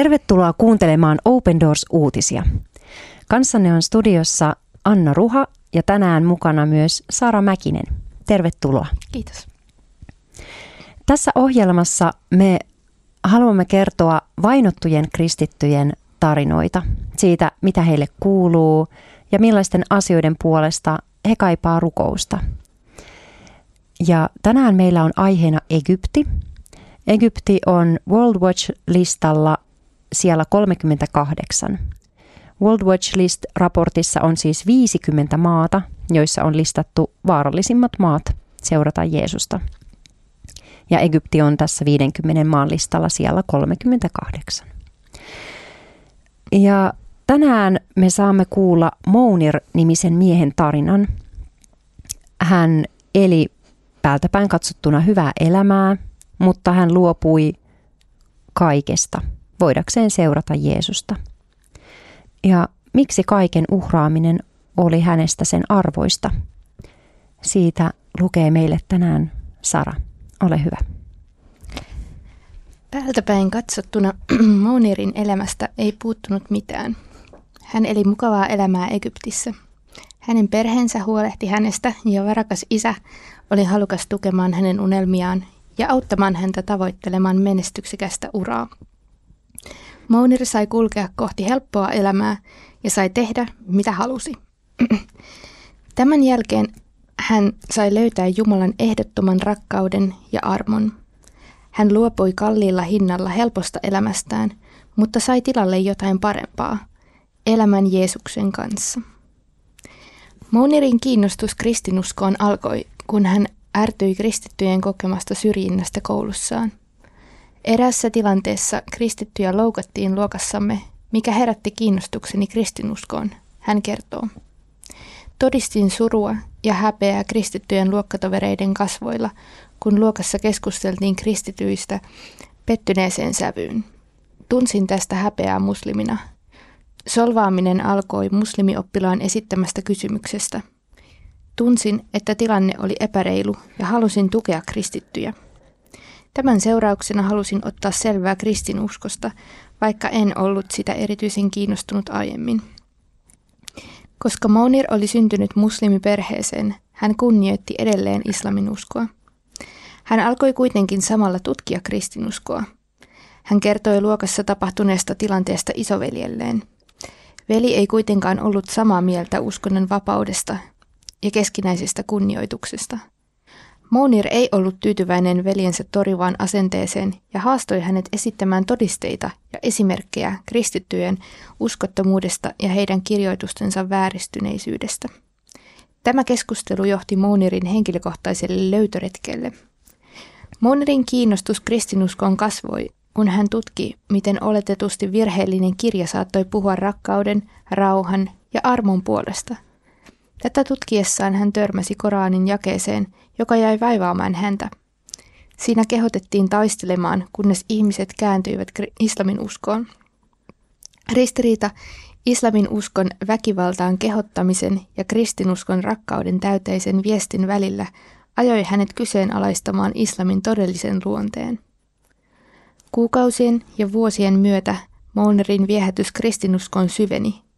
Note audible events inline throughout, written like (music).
Tervetuloa kuuntelemaan Open Doors-uutisia. Kanssanne on studiossa Anna Ruha ja tänään mukana myös Sara Mäkinen. Tervetuloa. Kiitos. Tässä ohjelmassa me haluamme kertoa vainottujen kristittyjen tarinoita siitä, mitä heille kuuluu ja millaisten asioiden puolesta he kaipaa rukousta. Ja tänään meillä on aiheena Egypti. Egypti on World Watch-listalla siellä 38. World Watch List-raportissa on siis 50 maata, joissa on listattu vaarallisimmat maat seurata Jeesusta. Ja Egypti on tässä 50 maan listalla siellä 38. Ja tänään me saamme kuulla Mounir-nimisen miehen tarinan. Hän eli päältäpäin katsottuna hyvää elämää, mutta hän luopui kaikesta voidakseen seurata Jeesusta. Ja miksi kaiken uhraaminen oli hänestä sen arvoista? Siitä lukee meille tänään Sara. Ole hyvä. Päältäpäin katsottuna (clears throat) Monirin elämästä ei puuttunut mitään. Hän eli mukavaa elämää Egyptissä. Hänen perheensä huolehti hänestä ja varakas isä oli halukas tukemaan hänen unelmiaan ja auttamaan häntä tavoittelemaan menestyksekästä uraa. Mounir sai kulkea kohti helppoa elämää ja sai tehdä mitä halusi. (clears throat) Tämän jälkeen hän sai löytää Jumalan ehdottoman rakkauden ja armon. Hän luopui kalliilla hinnalla helposta elämästään, mutta sai tilalle jotain parempaa, elämän Jeesuksen kanssa. Mounirin kiinnostus kristinuskoon alkoi, kun hän ärtyi kristittyjen kokemasta syrjinnästä koulussaan. Erässä tilanteessa kristittyjä loukattiin luokassamme, mikä herätti kiinnostukseni kristinuskoon, hän kertoo. Todistin surua ja häpeää kristittyjen luokkatovereiden kasvoilla, kun luokassa keskusteltiin kristityistä pettyneeseen sävyyn. Tunsin tästä häpeää muslimina. Solvaaminen alkoi muslimioppilaan esittämästä kysymyksestä. Tunsin, että tilanne oli epäreilu ja halusin tukea kristittyjä. Tämän seurauksena halusin ottaa selvää kristinuskosta, vaikka en ollut sitä erityisen kiinnostunut aiemmin. Koska Monir oli syntynyt muslimiperheeseen, hän kunnioitti edelleen islamin uskoa. Hän alkoi kuitenkin samalla tutkia kristinuskoa. Hän kertoi luokassa tapahtuneesta tilanteesta isoveljelleen. Veli ei kuitenkaan ollut samaa mieltä uskonnon vapaudesta ja keskinäisestä kunnioituksesta – Mounir ei ollut tyytyväinen veljensä torivaan asenteeseen ja haastoi hänet esittämään todisteita ja esimerkkejä kristittyjen uskottomuudesta ja heidän kirjoitustensa vääristyneisyydestä. Tämä keskustelu johti Mounirin henkilökohtaiselle löytöretkelle. Mounirin kiinnostus kristinuskoon kasvoi, kun hän tutki, miten oletetusti virheellinen kirja saattoi puhua rakkauden, rauhan ja armon puolesta – Tätä tutkiessaan hän törmäsi Koranin jakeeseen, joka jäi vaivaamaan häntä. Siinä kehotettiin taistelemaan, kunnes ihmiset kääntyivät islamin uskoon. Ristiriita islamin uskon väkivaltaan kehottamisen ja kristinuskon rakkauden täyteisen viestin välillä ajoi hänet kyseenalaistamaan islamin todellisen luonteen. Kuukausien ja vuosien myötä Mounerin viehätys kristinuskon syveni –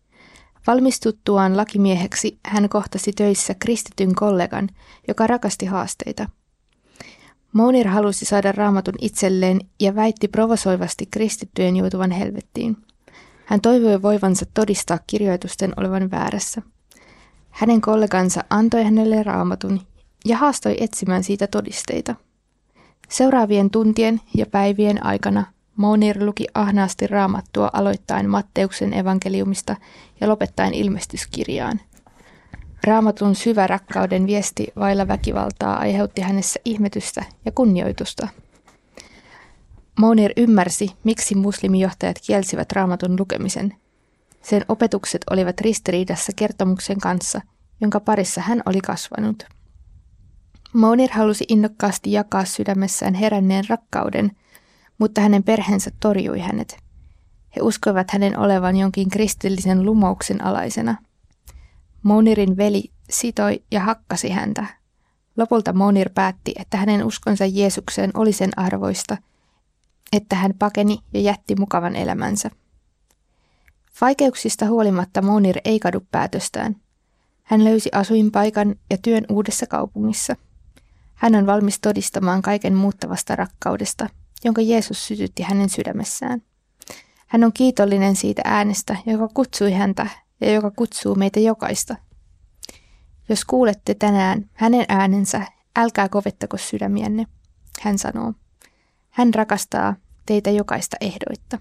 Valmistuttuaan lakimieheksi hän kohtasi töissä kristityn kollegan, joka rakasti haasteita. Mounir halusi saada raamatun itselleen ja väitti provosoivasti kristittyjen joutuvan helvettiin. Hän toivoi voivansa todistaa kirjoitusten olevan väärässä. Hänen kollegansa antoi hänelle raamatun ja haastoi etsimään siitä todisteita. Seuraavien tuntien ja päivien aikana Mounir luki ahnaasti raamattua aloittain Matteuksen evankeliumista ja lopettaen ilmestyskirjaan. Raamatun syvä rakkauden viesti vailla väkivaltaa aiheutti hänessä ihmetystä ja kunnioitusta. Mounir ymmärsi, miksi muslimijohtajat kielsivät raamatun lukemisen. Sen opetukset olivat ristiriidassa kertomuksen kanssa, jonka parissa hän oli kasvanut. Mounir halusi innokkaasti jakaa sydämessään heränneen rakkauden – mutta hänen perheensä torjui hänet. He uskoivat hänen olevan jonkin kristillisen lumouksen alaisena. Monirin veli sitoi ja hakkasi häntä. Lopulta Monir päätti, että hänen uskonsa Jeesukseen oli sen arvoista, että hän pakeni ja jätti mukavan elämänsä. Vaikeuksista huolimatta Monir ei kadu päätöstään. Hän löysi asuinpaikan ja työn uudessa kaupungissa. Hän on valmis todistamaan kaiken muuttavasta rakkaudesta, jonka Jeesus sytytti hänen sydämessään. Hän on kiitollinen siitä äänestä, joka kutsui häntä ja joka kutsuu meitä jokaista. Jos kuulette tänään hänen äänensä, älkää kovettako sydämienne, hän sanoo. Hän rakastaa teitä jokaista ehdoitta.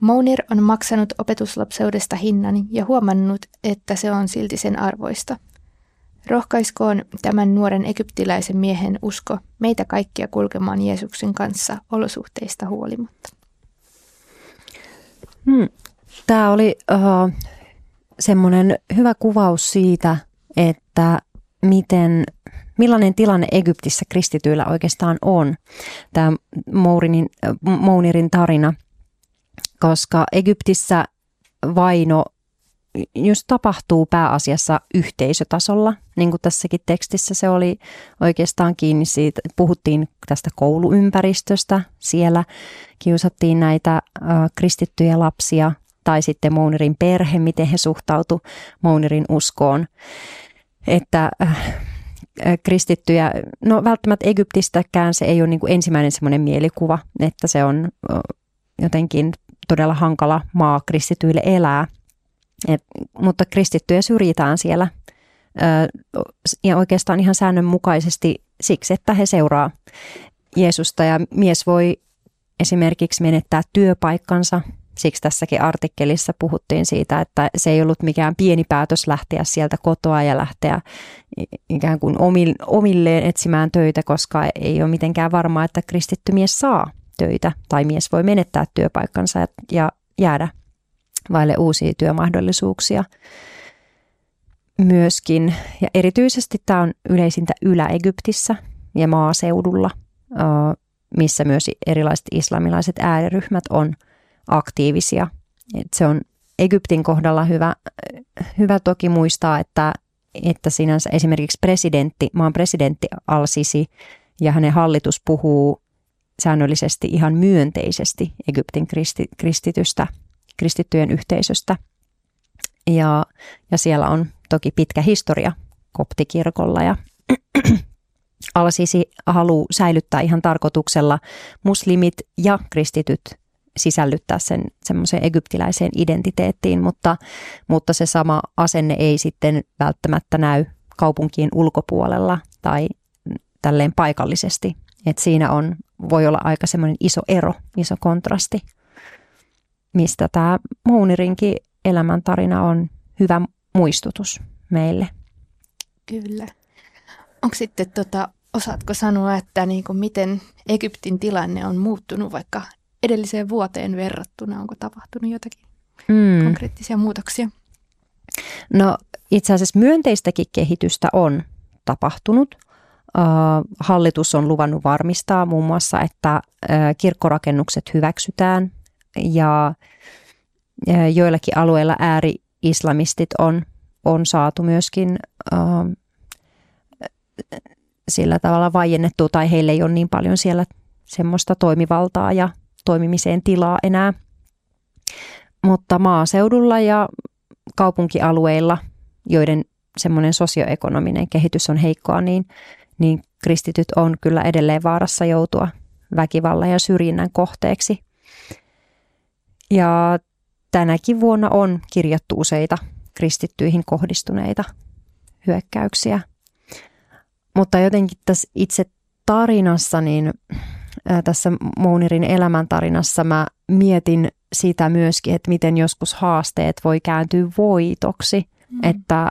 Mounir on maksanut opetuslapseudesta hinnan ja huomannut, että se on silti sen arvoista. Rohkaiskoon tämän nuoren egyptiläisen miehen usko meitä kaikkia kulkemaan Jeesuksen kanssa olosuhteista huolimatta. Hmm. Tämä oli uh, semmoinen hyvä kuvaus siitä, että miten, millainen tilanne Egyptissä kristityillä oikeastaan on. Tämä Mourinin, Mounirin tarina, koska Egyptissä vaino just tapahtuu pääasiassa yhteisötasolla, niin kuin tässäkin tekstissä se oli oikeastaan kiinni siitä, puhuttiin tästä kouluympäristöstä, siellä kiusattiin näitä äh, kristittyjä lapsia tai sitten Mounirin perhe, miten he suhtautu Mounirin uskoon, että äh, kristittyjä, no välttämättä Egyptistäkään se ei ole niin kuin ensimmäinen semmoinen mielikuva, että se on jotenkin todella hankala maa kristityille elää – et, mutta kristittyjä syrjitään siellä ö, ja oikeastaan ihan säännönmukaisesti siksi, että he seuraa Jeesusta ja mies voi esimerkiksi menettää työpaikkansa. Siksi tässäkin artikkelissa puhuttiin siitä, että se ei ollut mikään pieni päätös lähteä sieltä kotoa ja lähteä ikään kuin omilleen etsimään töitä, koska ei ole mitenkään varmaa, että kristitty mies saa töitä tai mies voi menettää työpaikkansa ja jäädä vaille uusia työmahdollisuuksia myöskin. Ja erityisesti tämä on yleisintä Ylä-Egyptissä ja maaseudulla, missä myös erilaiset islamilaiset ääriryhmät on aktiivisia. Et se on Egyptin kohdalla hyvä, hyvä toki muistaa, että, että sinänsä esimerkiksi presidentti, maan presidentti Al-Sisi ja hänen hallitus puhuu säännöllisesti ihan myönteisesti Egyptin kristi, kristitystä kristittyjen yhteisöstä. Ja, ja siellä on toki pitkä historia koptikirkolla ja (clears throat) Al-Sisi haluaa säilyttää ihan tarkoituksella muslimit ja kristityt sisällyttää sen semmoiseen egyptiläiseen identiteettiin, mutta, mutta se sama asenne ei sitten välttämättä näy kaupunkien ulkopuolella tai tälleen paikallisesti. Et siinä on, voi olla aika semmoinen iso ero, iso kontrasti mistä tämä Mounirinkin elämäntarina on hyvä muistutus meille. Kyllä. Onko sitten, tota, osaatko sanoa, että niin kuin miten Egyptin tilanne on muuttunut vaikka edelliseen vuoteen verrattuna? Onko tapahtunut jotakin mm. konkreettisia muutoksia? No itse asiassa myönteistäkin kehitystä on tapahtunut. Hallitus on luvannut varmistaa muun muassa, että kirkkorakennukset hyväksytään ja joillakin alueilla ääri-islamistit on, on saatu myöskin äh, sillä tavalla vajennettua tai heillä ei ole niin paljon siellä semmoista toimivaltaa ja toimimiseen tilaa enää. Mutta maaseudulla ja kaupunkialueilla, joiden semmoinen sosioekonominen kehitys on heikkoa, niin, niin kristityt on kyllä edelleen vaarassa joutua väkivallan ja syrjinnän kohteeksi – ja tänäkin vuonna on kirjattu useita kristittyihin kohdistuneita hyökkäyksiä. Mutta jotenkin tässä itse tarinassa, niin tässä Mounirin elämäntarinassa mä mietin sitä myöskin, että miten joskus haasteet voi kääntyä voitoksi. Mm. Että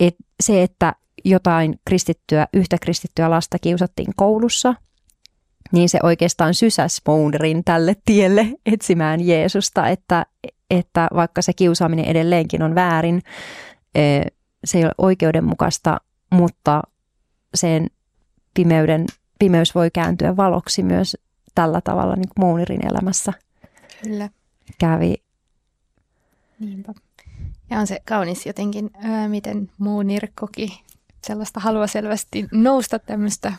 et, se, että jotain kristittyä, yhtä kristittyä lasta kiusattiin koulussa – niin se oikeastaan sysäsi Mounderin tälle tielle etsimään Jeesusta, että, että vaikka se kiusaaminen edelleenkin on väärin, se ei ole oikeudenmukaista, mutta sen pimeyden, pimeys voi kääntyä valoksi myös tällä tavalla niin kuin Mounirin elämässä Kyllä. kävi. Niinpä. Ja on se kaunis jotenkin, miten Mounir koki sellaista halua selvästi nousta tämmöistä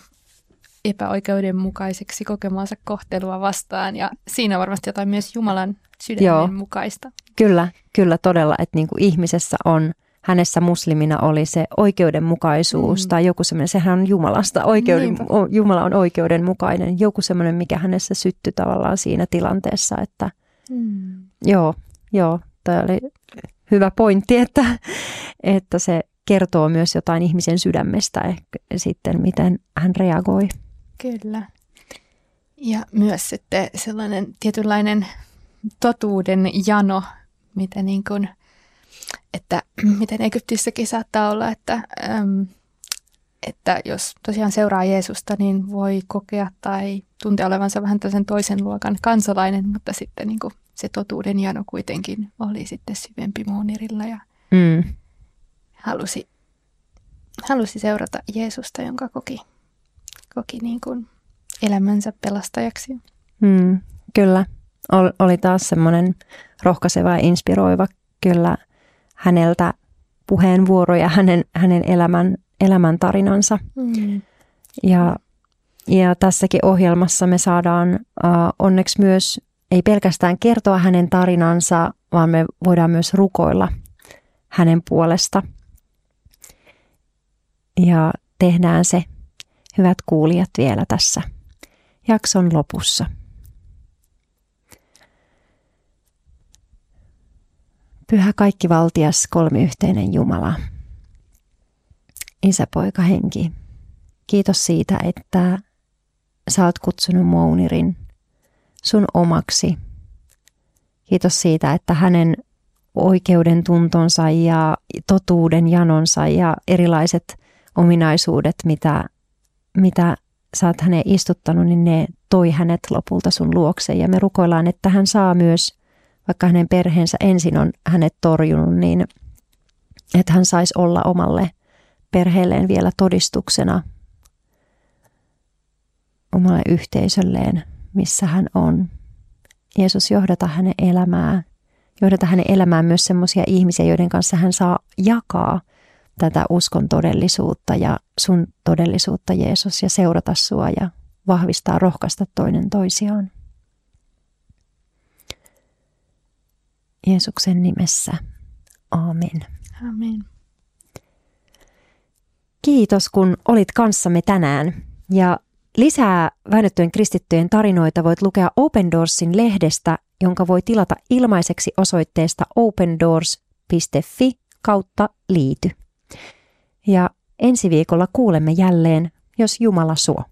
epäoikeudenmukaiseksi kokemansa kohtelua vastaan ja siinä on varmasti jotain myös Jumalan sydämen Joo. mukaista. Kyllä, kyllä todella, että niin kuin ihmisessä on, hänessä muslimina oli se oikeudenmukaisuus mm. tai joku semmoinen, sehän on Jumalasta, oikeuden, Jumala on oikeudenmukainen, joku semmoinen, mikä hänessä syttyi tavallaan siinä tilanteessa, että mm. joo, joo, toi oli hyvä pointti, että, että se kertoo myös jotain ihmisen sydämestä ehkä sitten, miten hän reagoi. Kyllä. Ja myös sitten sellainen tietynlainen totuuden jano, mitä niin kuin, että (clears throat) miten Egyptissäkin saattaa olla, että, äm, että jos tosiaan seuraa Jeesusta, niin voi kokea tai tuntea olevansa vähän tällaisen toisen luokan kansalainen, mutta sitten niin kuin se totuuden jano kuitenkin oli sitten syvempi Muunirilla ja mm. halusi, halusi seurata Jeesusta, jonka koki, koki niin kuin elämänsä pelastajaksi. Mm, kyllä, oli taas semmoinen rohkaiseva ja inspiroiva kyllä häneltä puheenvuoro ja hänen, hänen elämän, elämän tarinansa. Mm. Ja, ja tässäkin ohjelmassa me saadaan uh, onneksi myös ei pelkästään kertoa hänen tarinansa, vaan me voidaan myös rukoilla hänen puolesta. Ja tehdään se, hyvät kuulijat, vielä tässä jakson lopussa. Pyhä kaikki valtias kolmiyhteinen Jumala. Isä, poika, henki. Kiitos siitä, että sä oot kutsunut Mounirin sun omaksi. Kiitos siitä, että hänen oikeuden tuntonsa ja totuuden janonsa ja erilaiset ominaisuudet, mitä, mitä sä oot häneen istuttanut, niin ne toi hänet lopulta sun luokse. Ja me rukoillaan, että hän saa myös, vaikka hänen perheensä ensin on hänet torjunut, niin että hän saisi olla omalle perheelleen vielä todistuksena omalle yhteisölleen – missä hän on. Jeesus, johdata hänen elämää. Johdata hänen elämään myös sellaisia ihmisiä, joiden kanssa hän saa jakaa tätä uskon todellisuutta ja sun todellisuutta, Jeesus, ja seurata sua ja vahvistaa, rohkaista toinen toisiaan. Jeesuksen nimessä. Amen. Amen. Kiitos, kun olit kanssamme tänään. Ja Lisää väännettyjen kristittyjen tarinoita voit lukea Open Doorsin lehdestä, jonka voi tilata ilmaiseksi osoitteesta opendoors.fi kautta liity. Ja ensi viikolla kuulemme jälleen, jos Jumala suo.